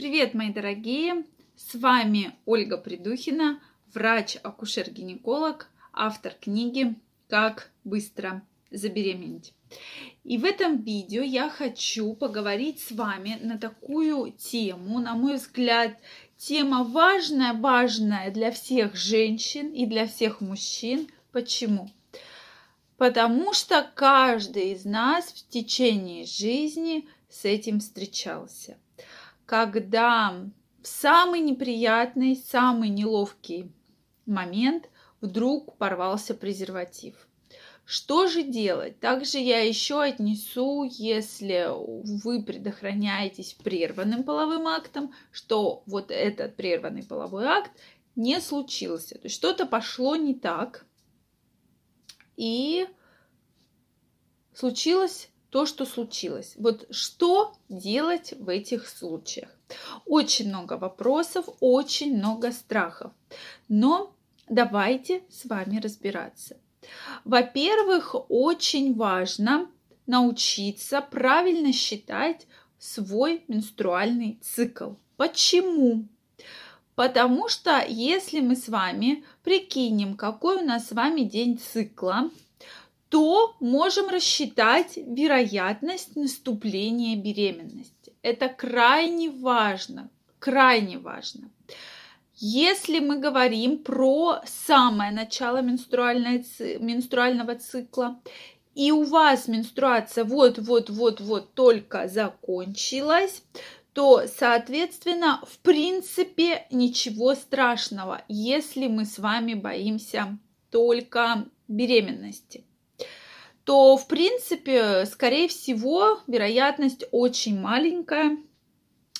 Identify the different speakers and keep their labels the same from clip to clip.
Speaker 1: Привет, мои дорогие! С вами Ольга Придухина, врач-акушер-гинеколог, автор книги «Как быстро забеременеть». И в этом видео я хочу поговорить с вами на такую тему, на мой взгляд, тема важная, важная для всех женщин и для всех мужчин. Почему? Потому что каждый из нас в течение жизни с этим встречался – когда в самый неприятный, самый неловкий момент вдруг порвался презерватив. Что же делать? Также я еще отнесу, если вы предохраняетесь прерванным половым актом, что вот этот прерванный половой акт не случился. То есть что-то пошло не так, и случилось то, что случилось. Вот что делать в этих случаях? Очень много вопросов, очень много страхов. Но давайте с вами разбираться. Во-первых, очень важно научиться правильно считать свой менструальный цикл. Почему? Потому что если мы с вами прикинем, какой у нас с вами день цикла, то можем рассчитать вероятность наступления беременности. Это крайне важно, крайне важно. Если мы говорим про самое начало менструального цикла, и у вас менструация вот-вот-вот-вот только закончилась, то, соответственно, в принципе, ничего страшного, если мы с вами боимся только беременности то, в принципе, скорее всего, вероятность очень маленькая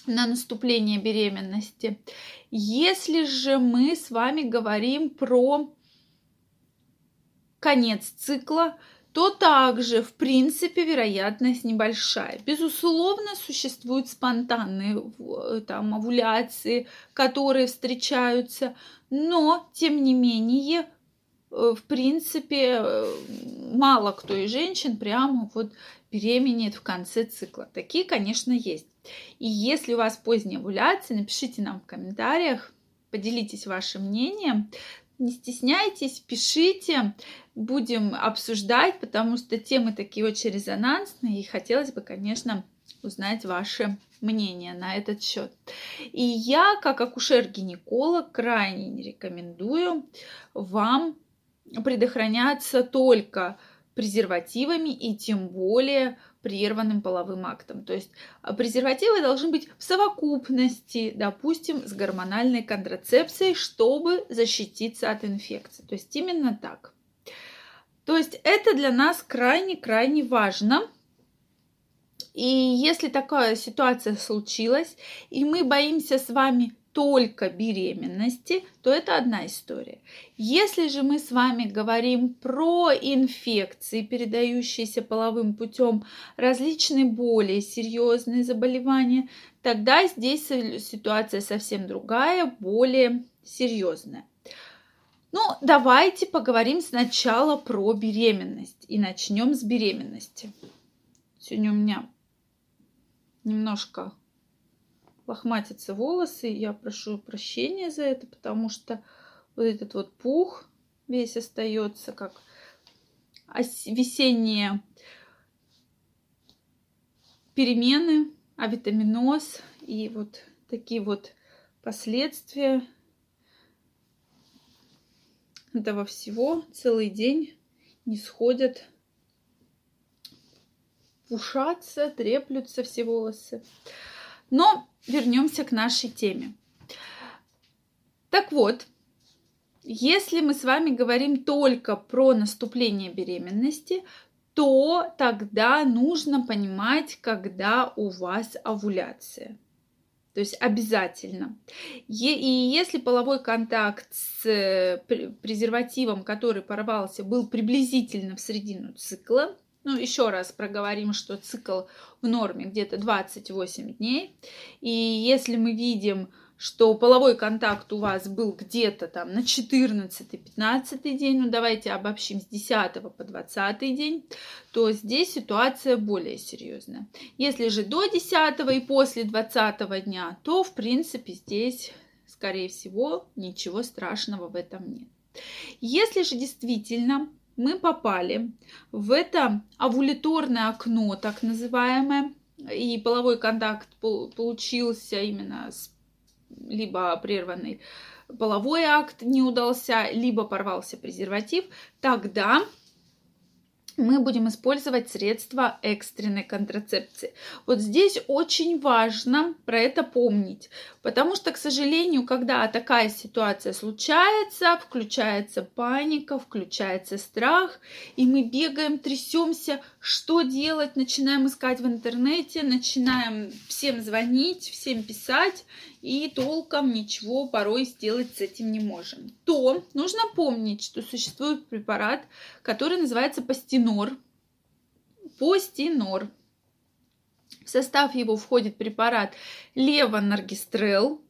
Speaker 1: на наступление беременности. Если же мы с вами говорим про конец цикла, то также, в принципе, вероятность небольшая. Безусловно, существуют спонтанные э, там, овуляции, которые встречаются, но, тем не менее, Э, в принципе, э, мало кто из женщин прямо вот беременеет в конце цикла. Такие, конечно, есть. И если у вас поздняя овуляция, напишите нам в комментариях, поделитесь вашим мнением. Не стесняйтесь, пишите, будем обсуждать, потому что темы такие очень резонансные, и хотелось бы, конечно, узнать ваше мнение на этот счет. И я, как акушер-гинеколог, крайне не рекомендую вам предохраняться только презервативами и тем более прерванным половым актом. То есть а, презервативы должны быть в совокупности, допустим, с гормональной контрацепцией, чтобы защититься от инфекции. То есть именно так. То есть это для нас крайне-крайне важно. И если такая ситуация случилась, и мы боимся с вами только беременности, то это одна история. Если же мы с вами говорим про инфекции, передающиеся половым путем, различные более серьезные заболевания, тогда здесь ситуация совсем другая, более серьезная. Ну, давайте поговорим сначала про беременность и начнем с беременности. Сегодня у меня немножко лохматятся волосы. Я прошу прощения за это, потому что вот этот вот пух весь остается как весенние перемены, авитаминоз и вот такие вот последствия этого всего целый день не сходят, пушатся, треплются все волосы. Но вернемся к нашей теме. Так вот, если мы с вами говорим только про наступление беременности, то тогда нужно понимать, когда у вас овуляция. То есть обязательно. И если половой контакт с э, презервативом, который порвался, был приблизительно в середину цикла, ну, еще раз проговорим, что цикл в норме где-то 28 дней. И если мы видим, что половой контакт у вас был где-то там на 14-15 день, ну давайте обобщим с 10 по 20 день, то здесь ситуация более серьезная. Если же до 10 и после 20 дня, то в принципе здесь, скорее всего, ничего страшного в этом нет. Если же действительно мы попали в это овуляторное окно, так называемое, и половой контакт получился именно с либо прерванный половой акт не удался, либо порвался презерватив, тогда мы будем использовать средства экстренной контрацепции. Вот здесь очень важно про это помнить, потому что, к сожалению, когда такая ситуация случается, включается паника, включается страх, и мы бегаем, трясемся, что делать, начинаем искать в интернете, начинаем всем звонить, всем писать, и толком ничего порой сделать с этим не можем. То нужно помнить, что существует препарат, который называется пастинор. Постинор. В состав его входит препарат левонаргистрел,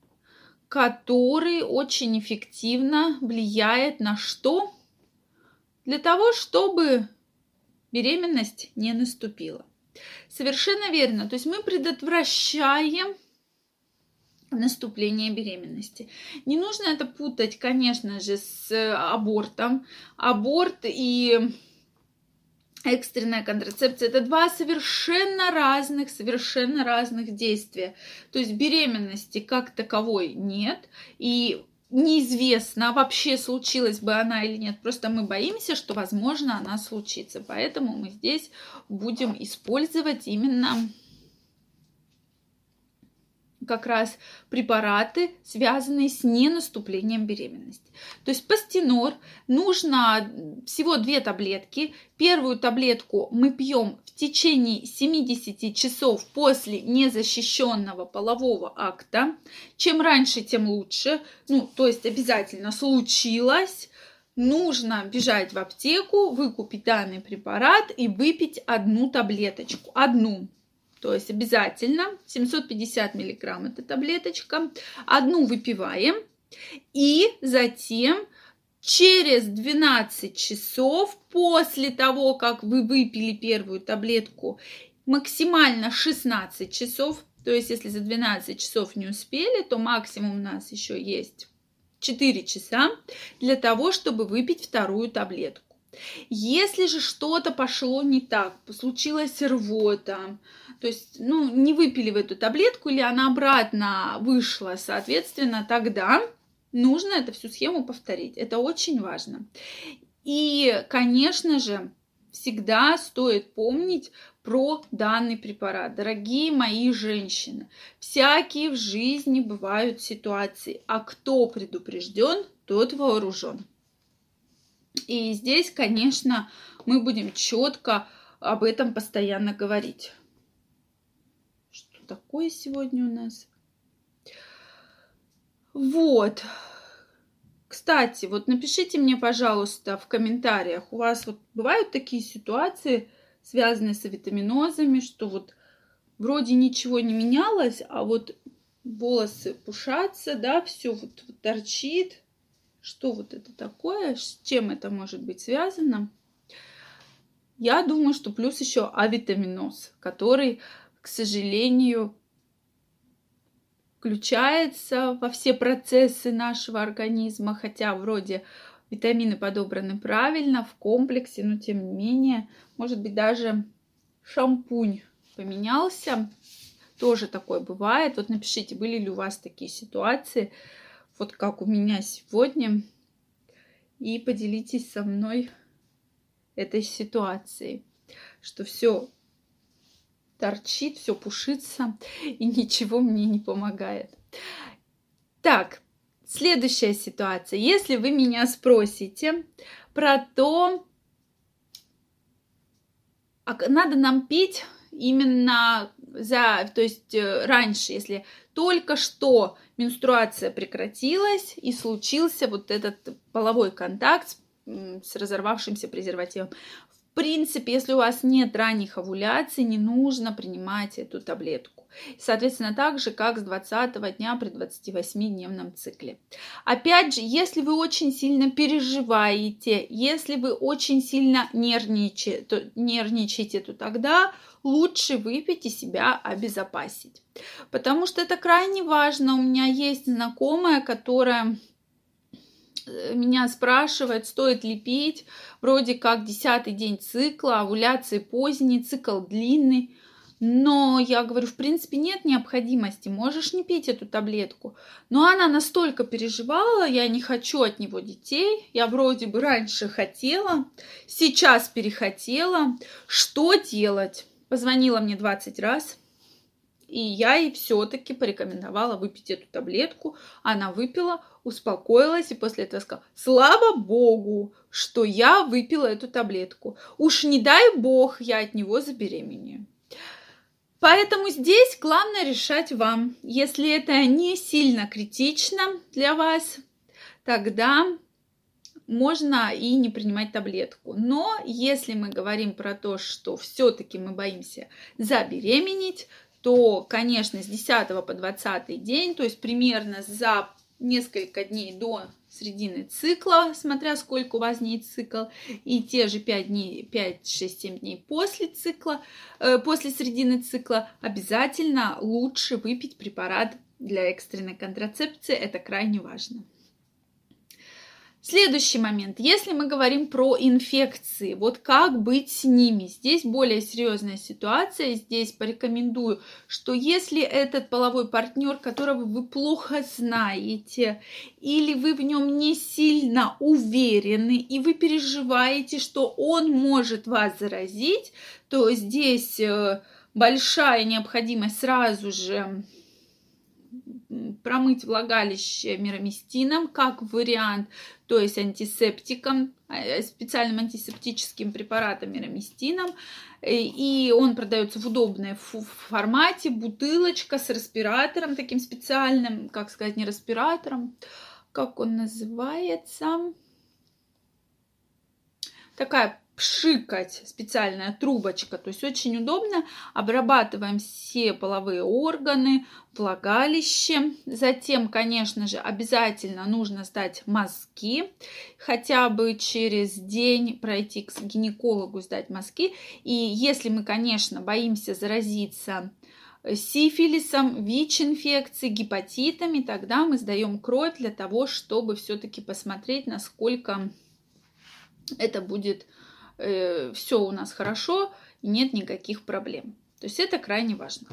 Speaker 1: который очень эффективно влияет на что? Для того, чтобы беременность не наступила. Совершенно верно. То есть мы предотвращаем наступление беременности. Не нужно это путать, конечно же, с абортом. Аборт и экстренная контрацепция это два совершенно разных, совершенно разных действия. То есть беременности как таковой нет. И неизвестно, вообще случилась бы она или нет. Просто мы боимся, что, возможно, она случится. Поэтому мы здесь будем использовать именно как раз препараты, связанные с ненаступлением беременности. То есть пастинор нужно всего две таблетки. Первую таблетку мы пьем в течение 70 часов после незащищенного полового акта. Чем раньше, тем лучше. Ну, то есть обязательно случилось нужно бежать в аптеку, выкупить данный препарат и выпить одну таблеточку. Одну. То есть обязательно 750 миллиграмм эта таблеточка. Одну выпиваем. И затем через 12 часов после того, как вы выпили первую таблетку, максимально 16 часов, то есть если за 12 часов не успели, то максимум у нас еще есть 4 часа для того, чтобы выпить вторую таблетку. Если же что-то пошло не так, случилась рвота, то есть, ну, не выпили в эту таблетку или она обратно вышла, соответственно, тогда нужно эту всю схему повторить. Это очень важно. И, конечно же, всегда стоит помнить про данный препарат. Дорогие мои женщины, всякие в жизни бывают ситуации, а кто предупрежден, тот вооружен. И здесь, конечно, мы будем четко об этом постоянно говорить. Что такое сегодня у нас? Вот. Кстати, вот напишите мне, пожалуйста, в комментариях, у вас вот бывают такие ситуации, связанные с витаминозами, что вот вроде ничего не менялось, а вот волосы пушатся, да, все вот, торчит, что вот это такое? С чем это может быть связано? Я думаю, что плюс еще авитаминоз, который, к сожалению, включается во все процессы нашего организма, хотя вроде витамины подобраны правильно, в комплексе, но тем не менее, может быть, даже шампунь поменялся. Тоже такое бывает. Вот напишите, были ли у вас такие ситуации вот как у меня сегодня, и поделитесь со мной этой ситуацией, что все торчит, все пушится и ничего мне не помогает. Так, следующая ситуация. Если вы меня спросите про то, а надо нам пить именно за, то есть э, раньше, если только что менструация прекратилась и случился вот этот половой контакт с разорвавшимся презервативом. В принципе, если у вас нет ранних овуляций, не нужно принимать эту таблетку. Соответственно, так же, как с 20 дня при 28-дневном цикле. Опять же, если вы очень сильно переживаете, если вы очень сильно нервничаете, то, нервничаете, то тогда лучше выпить и себя обезопасить. Потому что это крайне важно. У меня есть знакомая, которая э, меня спрашивает, стоит ли пить, вроде как десятый день цикла, овуляции поздний, цикл длинный. Но я говорю, в принципе, нет необходимости, можешь не пить эту таблетку. Но она настолько переживала, я не хочу от него детей, я вроде бы раньше хотела, сейчас перехотела. Что делать? Позвонила мне 20 раз, и я ей все-таки порекомендовала выпить эту таблетку. Она выпила, успокоилась и после этого сказала, слава богу, что я выпила эту таблетку. Уж не дай бог, я от него забеременею. Поэтому здесь главное решать вам. Если это не сильно критично для вас, тогда можно и не принимать таблетку. Но если мы говорим про то, что все-таки мы боимся забеременеть, то, конечно, с 10 по 20 день, то есть примерно за несколько дней до середины цикла, смотря сколько у вас дней цикл, и те же 5 дней, 5, 6, 7 дней после цикла, э, после середины цикла, обязательно лучше выпить препарат для экстренной контрацепции, это крайне важно. Следующий момент. Если мы говорим про инфекции, вот как быть с ними? Здесь более серьезная ситуация. Здесь порекомендую, что если этот половой партнер, которого вы плохо знаете, или вы в нем не сильно уверены, и вы переживаете, что он может вас заразить, то здесь э, большая необходимость сразу же промыть влагалище мироместином как вариант, то есть антисептиком, э, специальным антисептическим препаратом мироместином. Э, и он продается в удобной формате, бутылочка с респиратором таким специальным, как сказать, не респиратором, как он называется? Такая пшикать специальная трубочка, то есть очень удобно. Обрабатываем все половые органы, влагалище. Затем, конечно же, обязательно нужно сдать мазки, хотя бы через день пройти к гинекологу, сдать мазки. И если мы, конечно, боимся заразиться сифилисом, ВИЧ-инфекцией, гепатитами, тогда мы сдаем кровь для того, чтобы все-таки посмотреть, насколько это будет э, все у нас хорошо нет никаких проблем. То есть это крайне важно.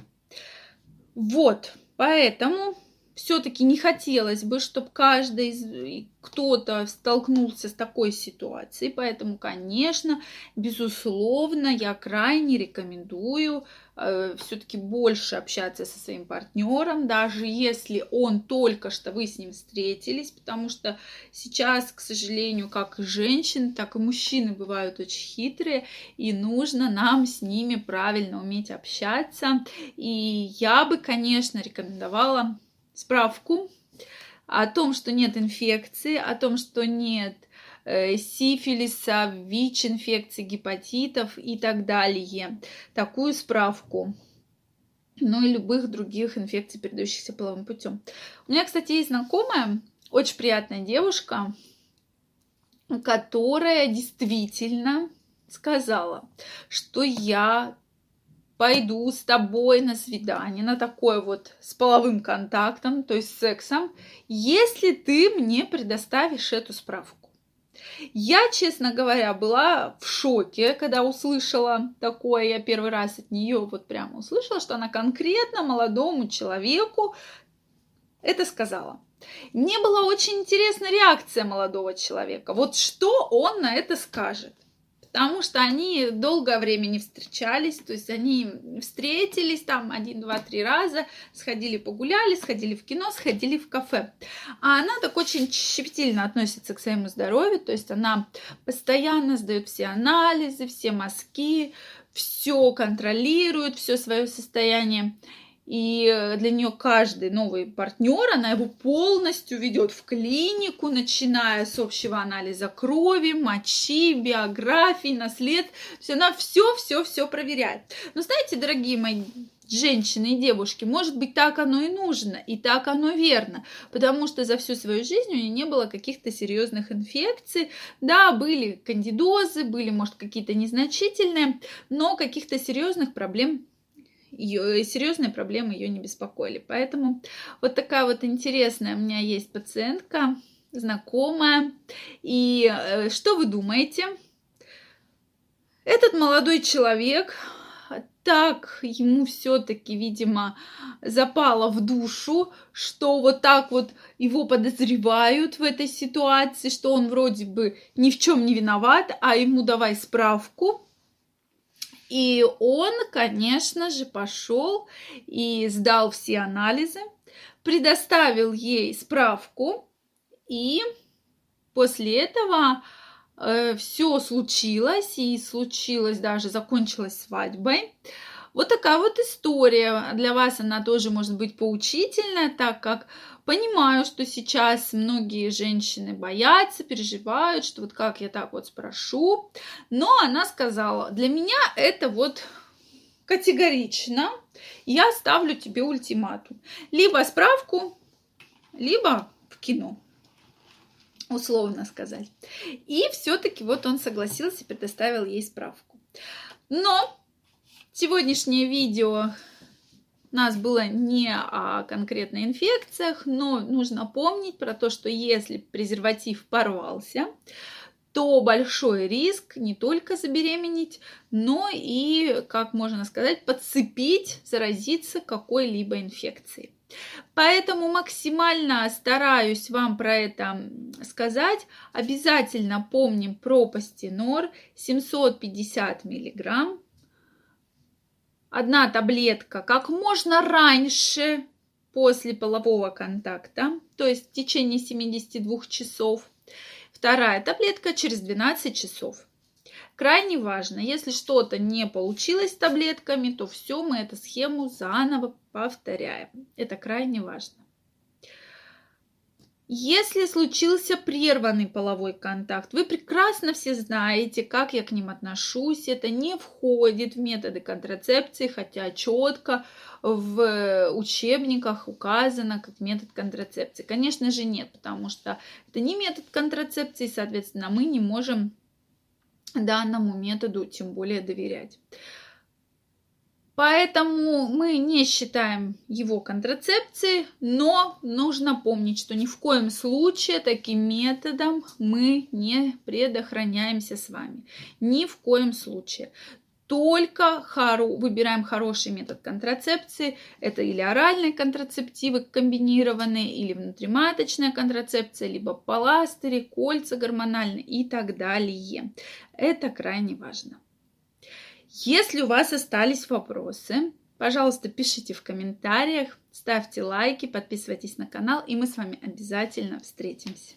Speaker 1: Вот, поэтому все-таки не хотелось бы, чтобы каждый из кто-то столкнулся с такой ситуацией. Поэтому, конечно, безусловно, я крайне рекомендую э, все-таки больше общаться со своим партнером, даже если он только что вы с ним встретились, потому что сейчас, к сожалению, как и женщины, так и мужчины бывают очень хитрые, и нужно нам с ними правильно уметь общаться. И я бы, конечно, рекомендовала справку о том, что нет инфекции, о том, что нет э, сифилиса, ВИЧ-инфекций, гепатитов и так далее. Такую справку. Ну и любых других инфекций, передающихся половым путем. У меня, кстати, есть знакомая, очень приятная девушка, которая действительно сказала, что я пойду с тобой на свидание, на такое вот с половым контактом, то есть сексом, если ты мне предоставишь эту справку. Я, честно говоря, была в шоке, когда услышала такое. Я первый раз от нее вот прямо услышала, что она конкретно молодому человеку это сказала. Мне была очень интересна реакция молодого человека. Вот что он на это скажет потому что они долгое время не встречались, то есть они встретились там один, два, три раза, сходили погуляли, сходили в кино, сходили в кафе. А она так очень щепетильно относится к своему здоровью, то есть она постоянно сдает все анализы, все мазки, все контролирует, все свое состояние. И для нее каждый новый партнер, она его полностью ведет в клинику, начиная с общего анализа крови, мочи, биографии, наслед. То есть она все-все-все проверяет. Но знаете, дорогие мои женщины и девушки, может быть, так оно и нужно, и так оно верно, потому что за всю свою жизнь у нее не было каких-то серьезных инфекций. Да, были кандидозы, были, может, какие-то незначительные, но каких-то серьезных проблем ее, серьезные проблемы ее не беспокоили. Поэтому вот такая вот интересная у меня есть пациентка, знакомая. И э, что вы думаете? Этот молодой человек так ему все-таки, видимо, запало в душу, что вот так вот его подозревают в этой ситуации, что он вроде бы ни в чем не виноват, а ему давай справку. И он, конечно же, пошел и сдал все анализы, предоставил ей справку, и после этого э, все случилось, и случилось даже, закончилось свадьбой. Вот такая вот история. Для вас она тоже может быть поучительная, так как понимаю, что сейчас многие женщины боятся, переживают, что вот как я так вот спрошу. Но она сказала, для меня это вот категорично. Я ставлю тебе ультиматум. Либо справку, либо в кино условно сказать. И все-таки вот он согласился, предоставил ей справку. Но сегодняшнее видео нас было не о конкретной инфекциях, но нужно помнить про то, что если презерватив порвался, то большой риск не только забеременеть, но и, как можно сказать, подцепить, заразиться какой-либо инфекцией. Поэтому максимально стараюсь вам про это сказать. Обязательно помним про пастенор 750 миллиграмм. Одна таблетка как можно раньше после полового контакта, то есть в течение 72 часов. Вторая таблетка через 12 часов. Крайне важно, если что-то не получилось с таблетками, то все мы эту схему заново повторяем. Это крайне важно. Если случился прерванный половой контакт, вы прекрасно все знаете, как я к ним отношусь. Это не входит в методы контрацепции, хотя четко в учебниках указано как метод контрацепции. Конечно же нет, потому что это не метод контрацепции, соответственно, мы не можем данному методу тем более доверять. Поэтому мы не считаем его контрацепцией, но нужно помнить, что ни в коем случае таким методом мы не предохраняемся с вами. Ни в коем случае только хоро... выбираем хороший метод контрацепции. Это или оральные контрацептивы комбинированные, или внутриматочная контрацепция, либо пластыри, кольца гормональные и так далее. Это крайне важно. Если у вас остались вопросы, пожалуйста, пишите в комментариях, ставьте лайки, подписывайтесь на канал, и мы с вами обязательно встретимся.